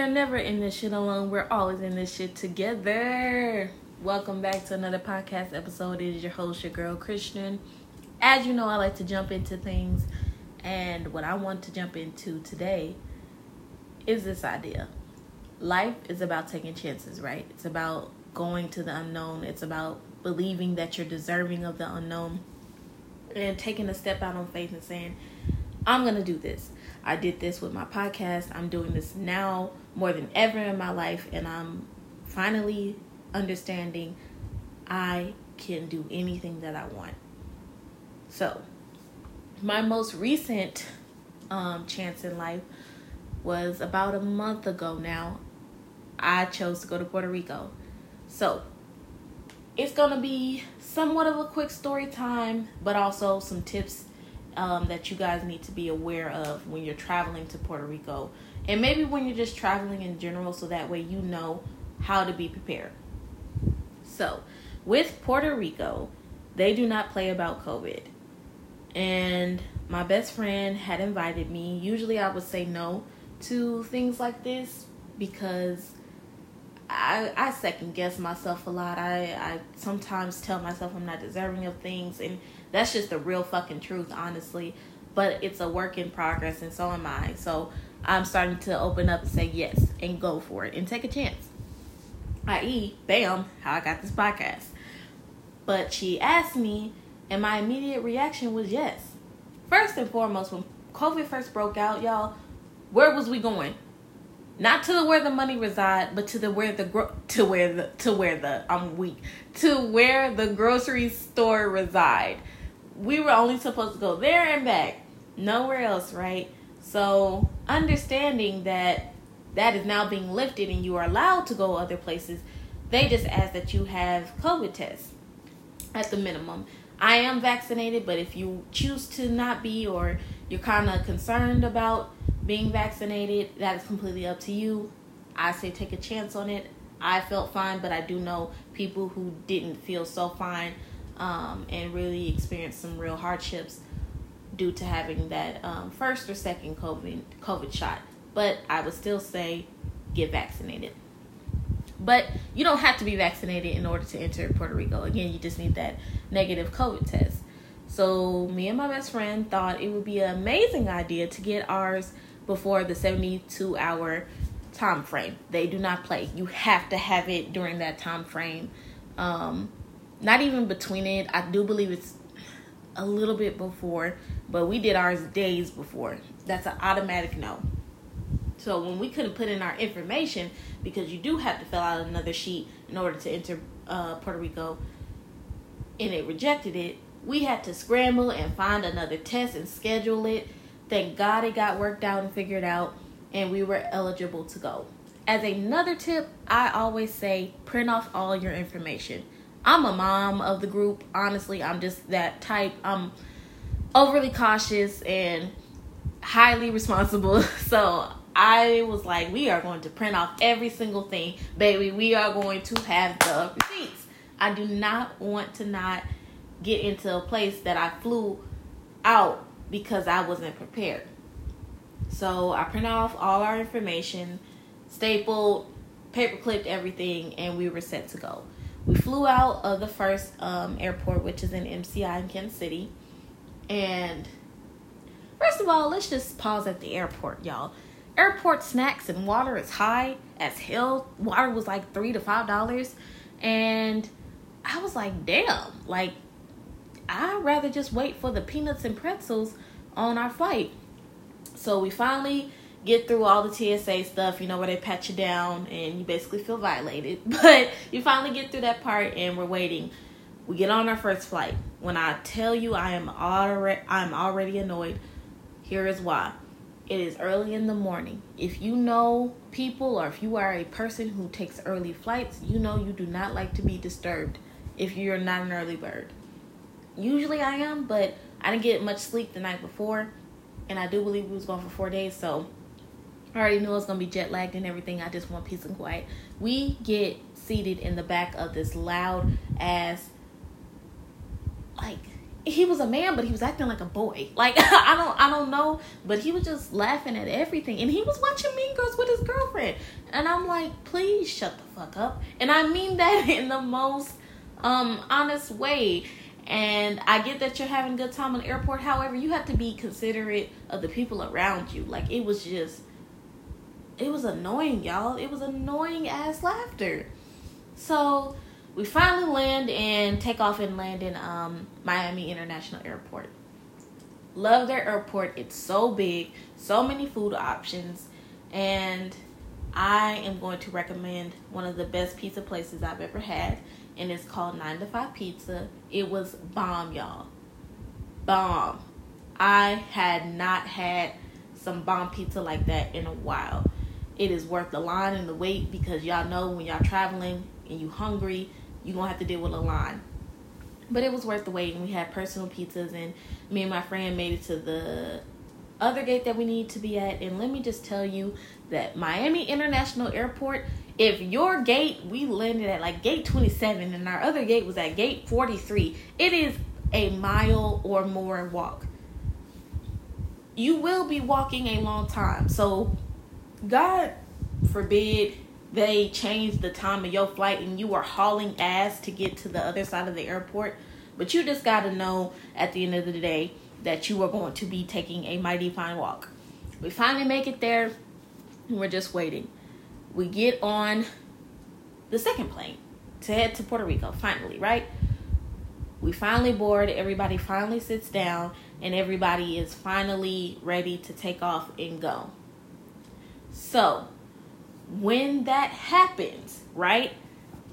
are never in this shit alone. We're always in this shit together. Welcome back to another podcast episode. It is your host, your girl, Christian. As you know, I like to jump into things, and what I want to jump into today is this idea. Life is about taking chances, right? It's about going to the unknown. It's about believing that you're deserving of the unknown and taking a step out on faith and saying, I'm going to do this. I did this with my podcast. I'm doing this now more than ever in my life, and I'm finally understanding I can do anything that I want. So, my most recent um, chance in life was about a month ago now. I chose to go to Puerto Rico. So, it's going to be somewhat of a quick story time, but also some tips um, that you guys need to be aware of when you're traveling to Puerto Rico. And maybe when you're just traveling in general, so that way you know how to be prepared. So, with Puerto Rico, they do not play about COVID. And my best friend had invited me. Usually I would say no to things like this because I, I second guess myself a lot. I, I sometimes tell myself I'm not deserving of things, and that's just the real fucking truth, honestly. But it's a work in progress, and so am I. So I'm starting to open up and say yes and go for it and take a chance. I.e., bam, how I got this podcast. But she asked me, and my immediate reaction was yes. First and foremost, when COVID first broke out, y'all, where was we going? Not to the where the money reside, but to the where the gro- to where the to where the I'm weak to where the grocery store reside. We were only supposed to go there and back, nowhere else, right? So understanding that that is now being lifted and you are allowed to go other places, they just ask that you have COVID tests at the minimum. I am vaccinated, but if you choose to not be or you're kind of concerned about being vaccinated, that is completely up to you. I say take a chance on it. I felt fine, but I do know people who didn't feel so fine um, and really experienced some real hardships due to having that um, first or second COVID COVID shot. But I would still say get vaccinated. But you don't have to be vaccinated in order to enter Puerto Rico. Again, you just need that negative COVID test. So me and my best friend thought it would be an amazing idea to get ours before the 72 hour time frame. They do not play. You have to have it during that time frame. Um, not even between it. I do believe it's a little bit before, but we did ours days before. That's an automatic no. So when we couldn't put in our information, because you do have to fill out another sheet in order to enter uh, Puerto Rico, and it rejected it, we had to scramble and find another test and schedule it. Thank God it got worked out and figured out, and we were eligible to go. As another tip, I always say print off all your information. I'm a mom of the group. Honestly, I'm just that type. I'm overly cautious and highly responsible. So I was like, we are going to print off every single thing, baby. We are going to have the receipts. I do not want to not get into a place that I flew out because I wasn't prepared. So I printed off all our information, stapled, paper clipped everything, and we were set to go. We flew out of the first um, airport, which is in MCI in Kansas City. And first of all, let's just pause at the airport, y'all. Airport snacks and water is high as hell. Water was like three to five dollars. And I was like, damn, like I'd rather just wait for the peanuts and pretzels on our flight. So we finally get through all the TSA stuff, you know, where they pat you down and you basically feel violated. But you finally get through that part and we're waiting. We get on our first flight. When I tell you I am already I'm already annoyed, here is why. It is early in the morning. If you know people or if you are a person who takes early flights, you know you do not like to be disturbed if you're not an early bird. Usually I am, but I didn't get much sleep the night before, and I do believe we was going for four days, so I already knew I was gonna be jet lagged and everything. I just want peace and quiet. We get seated in the back of this loud ass, like he was a man, but he was acting like a boy. Like I don't I don't know, but he was just laughing at everything, and he was watching Mean Girls with his girlfriend, and I'm like, please shut the fuck up, and I mean that in the most um honest way. And I get that you're having a good time in the airport. However, you have to be considerate of the people around you. Like it was just, it was annoying, y'all. It was annoying ass laughter. So we finally land and take off and land in um, Miami International Airport. Love their airport. It's so big, so many food options, and I am going to recommend one of the best pizza places I've ever had, and it's called 9 to 5 Pizza. It was bomb, y'all. Bomb. I had not had some bomb pizza like that in a while. It is worth the line and the wait because y'all know when y'all traveling and you hungry, you're gonna have to deal with a line. But it was worth the wait, and we had personal pizzas, and me and my friend made it to the other gate that we need to be at. And let me just tell you that Miami International Airport, if your gate, we landed at like gate 27, and our other gate was at gate 43, it is a mile or more walk. You will be walking a long time. So, God forbid they change the time of your flight and you are hauling ass to get to the other side of the airport. But you just got to know at the end of the day that you are going to be taking a mighty fine walk. We finally make it there and we're just waiting. We get on the second plane to head to Puerto Rico, finally, right? We finally board, everybody finally sits down, and everybody is finally ready to take off and go. So, when that happens, right,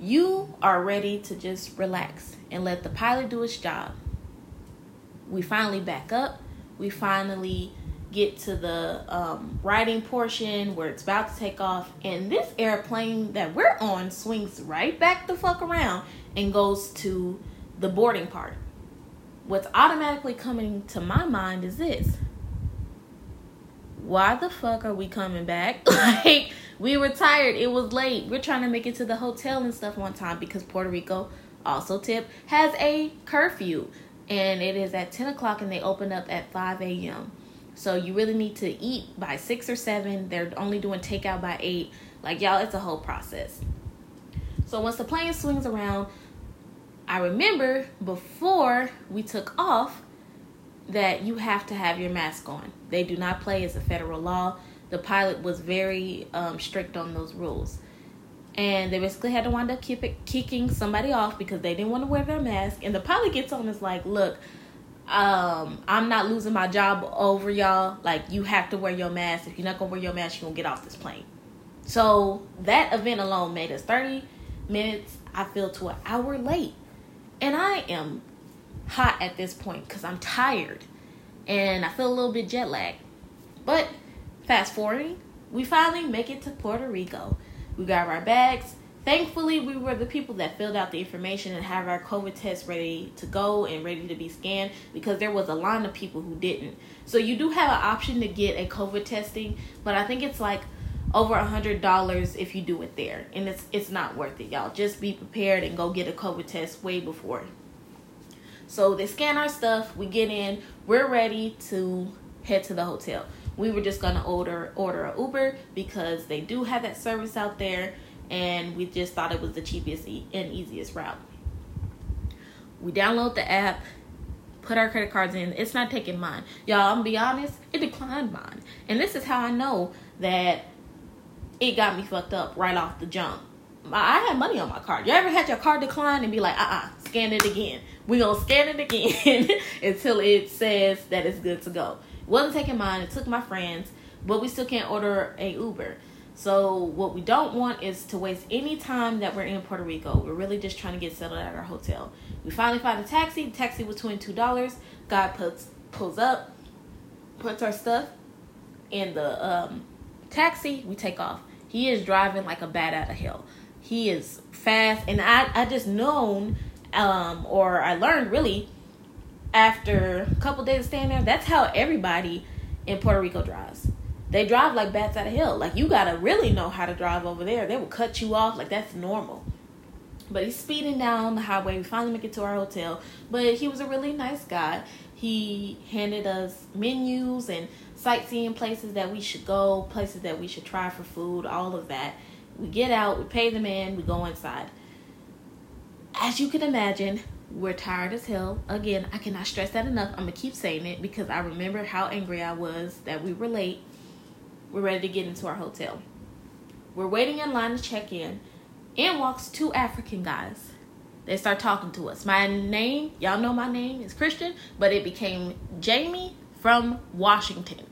you are ready to just relax and let the pilot do his job. We finally back up. We finally get to the um, riding portion where it's about to take off, and this airplane that we're on swings right back the fuck around and goes to the boarding part. What's automatically coming to my mind is this why the fuck are we coming back? like, we were tired. It was late. We're trying to make it to the hotel and stuff on time because Puerto Rico, also tip, has a curfew. And it is at 10 o'clock and they open up at 5 a.m. So you really need to eat by 6 or 7. They're only doing takeout by 8. Like, y'all, it's a whole process. So once the plane swings around, I remember before we took off that you have to have your mask on. They do not play as a federal law the pilot was very um, strict on those rules. And they basically had to wind up it, kicking somebody off because they didn't want to wear their mask. And the pilot gets on and is like, look, um, I'm not losing my job over y'all. Like, you have to wear your mask. If you're not to wear your mask, you're to get off this plane. So that event alone made us 30 minutes, I feel, to an hour late. And I am hot at this point because I'm tired and I feel a little bit jet lagged. But Fast forwarding, we finally make it to Puerto Rico. We got our bags. Thankfully, we were the people that filled out the information and have our COVID test ready to go and ready to be scanned because there was a line of people who didn't. So you do have an option to get a COVID testing, but I think it's like over a hundred dollars if you do it there, and it's it's not worth it, y'all. Just be prepared and go get a COVID test way before. So they scan our stuff, we get in, we're ready to head to the hotel we were just gonna order order a Uber because they do have that service out there, and we just thought it was the cheapest and easiest route. We download the app, put our credit cards in. It's not taking mine, y'all. I'm gonna be honest, it declined mine, and this is how I know that it got me fucked up right off the jump. I had money on my card. You ever had your card decline and be like, uh uh-uh, uh, scan it again. we gonna scan it again until it says that it's good to go. Wasn't taking mine. It took my friends, but we still can't order a Uber. So what we don't want is to waste any time that we're in Puerto Rico. We're really just trying to get settled at our hotel. We finally find a taxi. The taxi was twenty two dollars. Guy puts pulls up, puts our stuff in the um, taxi. We take off. He is driving like a bat out of hell. He is fast, and I I just known um, or I learned really after a couple days of staying there, that's how everybody in Puerto Rico drives. They drive like bats out of hell. Like you gotta really know how to drive over there. They will cut you off like that's normal. But he's speeding down the highway. We finally make it to our hotel. But he was a really nice guy. He handed us menus and sightseeing places that we should go, places that we should try for food, all of that. We get out, we pay the man, we go inside. As you can imagine, we're tired as hell. Again, I cannot stress that enough. I'm gonna keep saying it because I remember how angry I was that we were late. We're ready to get into our hotel. We're waiting in line to check in. In walks two African guys. They start talking to us. My name, y'all know my name is Christian, but it became Jamie from Washington.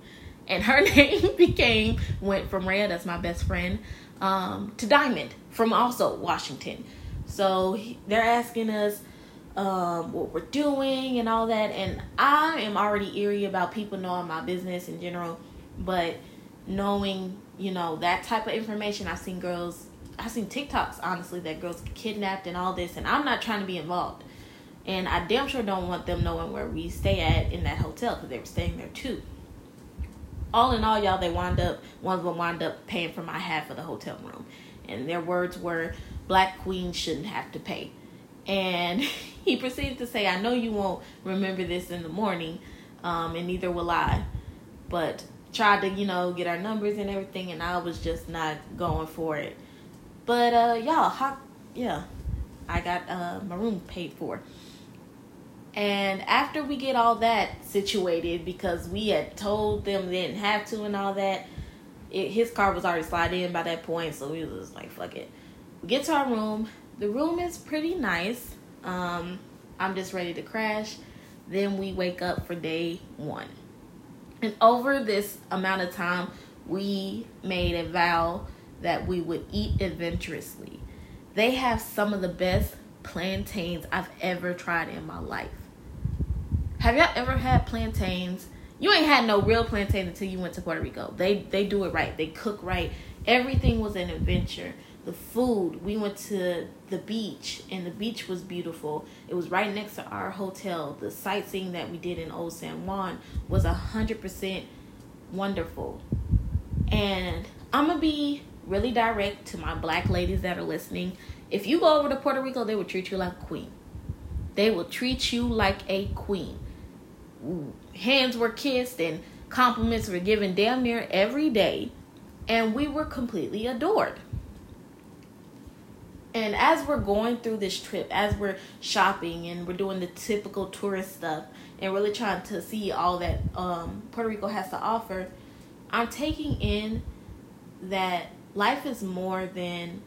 And her name became, went from Rhea, that's my best friend, um, to Diamond from also Washington. So they're asking us um, what we're doing and all that. And I am already eerie about people knowing my business in general, but knowing, you know, that type of information, I've seen girls I've seen TikToks honestly that girls get kidnapped and all this, and I'm not trying to be involved. And I damn sure don't want them knowing where we stay at in that hotel because they were staying there too. All in all, y'all, they wind up one of them wound up paying for my half of the hotel room, and their words were, "Black queens shouldn't have to pay." And he proceeded to say, "I know you won't remember this in the morning, um, and neither will I, but." Tried to, you know, get our numbers and everything, and I was just not going for it. But uh, y'all, how, yeah, I got uh, my room paid for. And after we get all that situated, because we had told them they didn't have to and all that, it, his car was already sliding in by that point, so we was like, fuck it. We get to our room. The room is pretty nice. Um, I'm just ready to crash. Then we wake up for day one. And over this amount of time, we made a vow that we would eat adventurously. They have some of the best plantains I've ever tried in my life. Have y'all ever had plantains? You ain't had no real plantains until you went to Puerto Rico. They they do it right. They cook right. Everything was an adventure. The food, we went to the beach and the beach was beautiful. It was right next to our hotel. The sightseeing that we did in Old San Juan was a hundred percent wonderful. And I'm gonna be really direct to my black ladies that are listening. If you go over to Puerto Rico, they will treat you like a queen. They will treat you like a queen. Hands were kissed and compliments were given damn near every day, and we were completely adored. And as we're going through this trip, as we're shopping and we're doing the typical tourist stuff and really trying to see all that um, Puerto Rico has to offer, I'm taking in that life is more than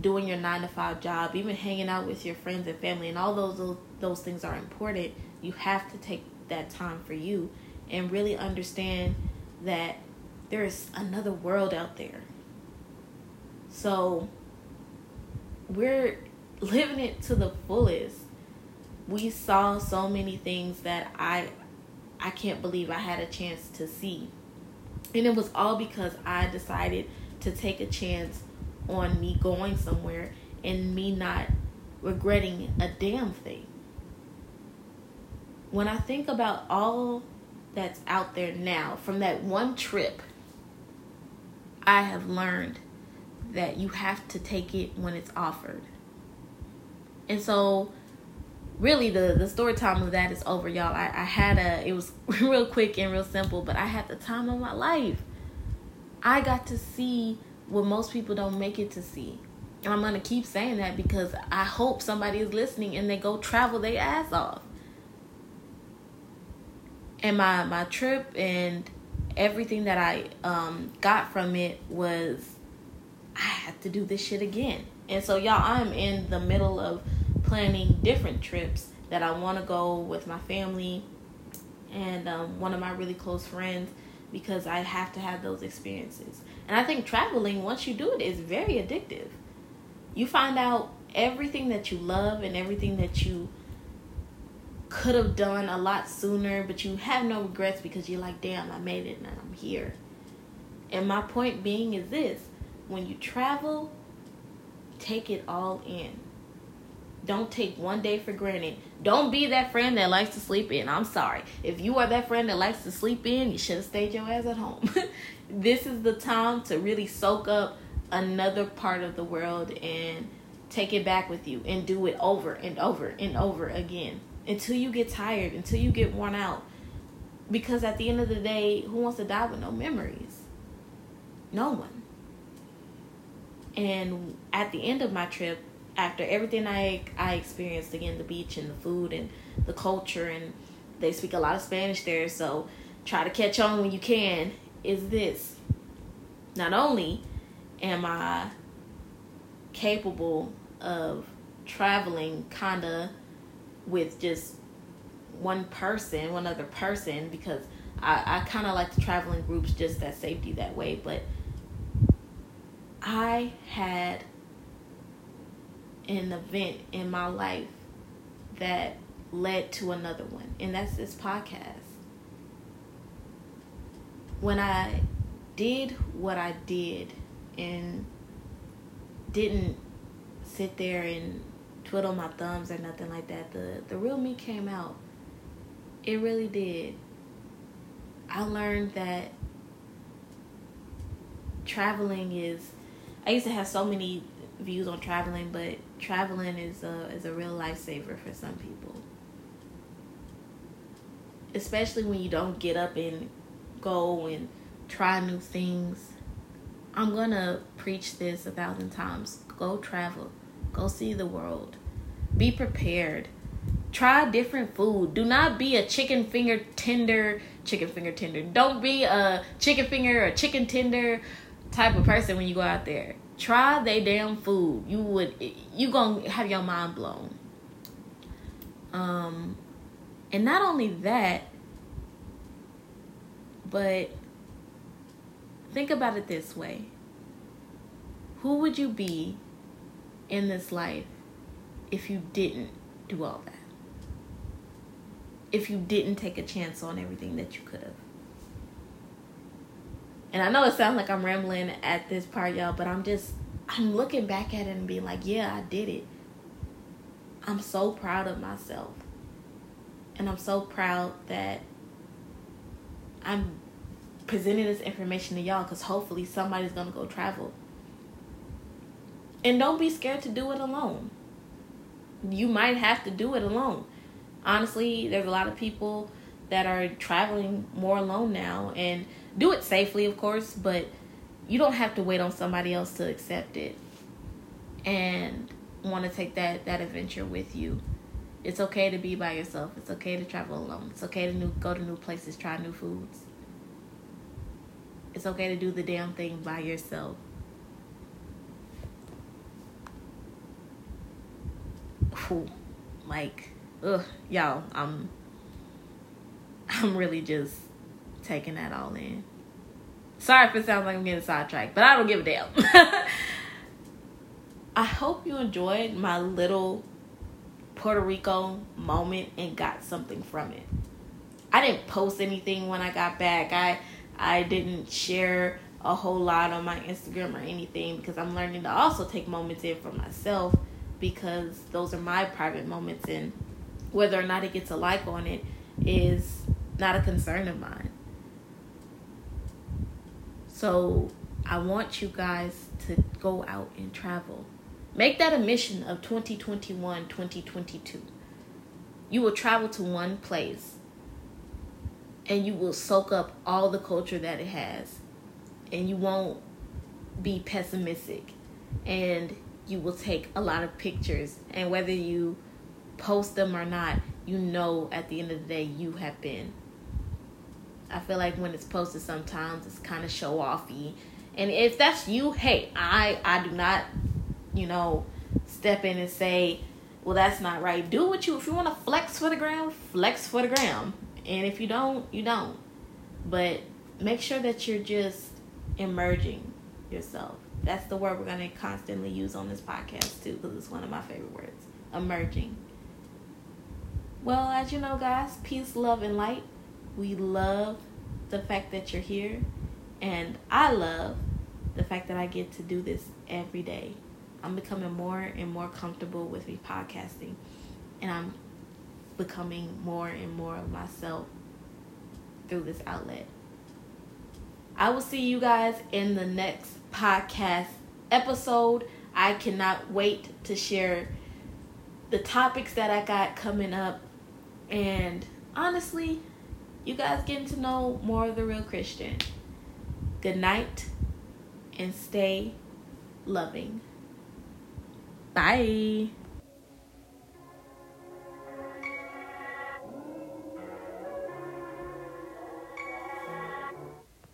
doing your nine to five job, even hanging out with your friends and family, and all those, those those things are important. You have to take that time for you and really understand that there is another world out there. So we're living it to the fullest. We saw so many things that I I can't believe I had a chance to see. And it was all because I decided to take a chance on me going somewhere and me not regretting a damn thing. When I think about all that's out there now from that one trip, I have learned that you have to take it when it's offered. And so really the the story time of that is over y'all. I, I had a it was real quick and real simple but i had the time of my life. I got to see what most people don't make it to see. And i'm gonna keep saying that because i hope somebody is listening and they go travel their ass off. And my my trip and everything that i um got from it was i have to do this shit again and so y'all i'm in the middle of planning different trips that I want to go with my family and um, one of my really close friends because I have to have those experiences. And I think traveling, once you do it, is very addictive. You find out everything that you love and everything that you could have done a lot sooner, but you have no regrets because you're like, damn, I made it and I'm here. And my point being is this when you travel, take it all in don't take one day for granted. Don't be that friend that likes to sleep in. I'm sorry. If you are that friend that likes to sleep in, you should have stayed your ass at home. this is the time to really soak up another part of the world and take it back with you and do it over and over and over again until you get tired, until you get worn out. Because at the end of the day, who wants to die with no memories? No one. And at the end of my trip, after everything I I experienced again, the beach and the food and the culture and they speak a lot of Spanish there, so try to catch on when you can, is this. Not only am I capable of traveling kinda with just one person, one other person, because I, I kind of like to travel in groups just that safety that way. But I had an event in my life that led to another one, and that's this podcast. When I did what I did and didn't sit there and twiddle my thumbs or nothing like that. The the real me came out. It really did. I learned that traveling is I used to have so many views on traveling, but traveling is a is a real lifesaver for some people. Especially when you don't get up and go and try new things. I'm gonna preach this a thousand times. Go travel. Go see the world. Be prepared. Try different food. Do not be a chicken finger tender, chicken finger tender. Don't be a chicken finger or chicken tender type of person when you go out there. Try they damn food. You would you gonna have your mind blown. Um, and not only that, but think about it this way. Who would you be in this life if you didn't do all that? If you didn't take a chance on everything that you could have? And I know it sounds like I'm rambling at this part, y'all, but I'm just, I'm looking back at it and being like, yeah, I did it. I'm so proud of myself. And I'm so proud that I'm presenting this information to y'all because hopefully somebody's going to go travel and don't be scared to do it alone. You might have to do it alone. Honestly, there's a lot of people that are traveling more alone now and do it safely, of course, but you don't have to wait on somebody else to accept it and want to take that that adventure with you. It's okay to be by yourself. It's okay to travel alone. It's okay to new, go to new places, try new foods. It's okay to do the damn thing by yourself. like, ugh, y'all, I'm, I'm really just taking that all in. Sorry if it sounds like I'm getting sidetracked, but I don't give a damn. I hope you enjoyed my little Puerto Rico moment and got something from it. I didn't post anything when I got back. I I didn't share a whole lot on my Instagram or anything because I'm learning to also take moments in for myself because those are my private moments and whether or not it gets a like on it is not a concern of mine. So I want you guys to go out and travel. Make that a mission of 2021 2022. You will travel to one place and you will soak up all the culture that it has and you won't be pessimistic and you will take a lot of pictures and whether you post them or not you know at the end of the day you have been feel like when it's posted sometimes it's kind of show offy. And if that's you hey i i do not you know step in and say well that's not right. Do what you if you want to flex for the gram flex for the gram. And if you don't you don't. But make sure that you're just emerging yourself. That's the word we're going to constantly use on this podcast too, because it's one of my favorite words emerging. Well, as you know, guys, peace, love, and light. We love the fact that you're here, and I love the fact that I get to do this every day. I'm becoming more and more comfortable with me podcasting, and I'm becoming more and more of myself through this outlet. I will see you guys in the next podcast episode. I cannot wait to share the topics that I got coming up. And honestly, you guys getting to know more of the real Christian. Good night and stay loving. Bye.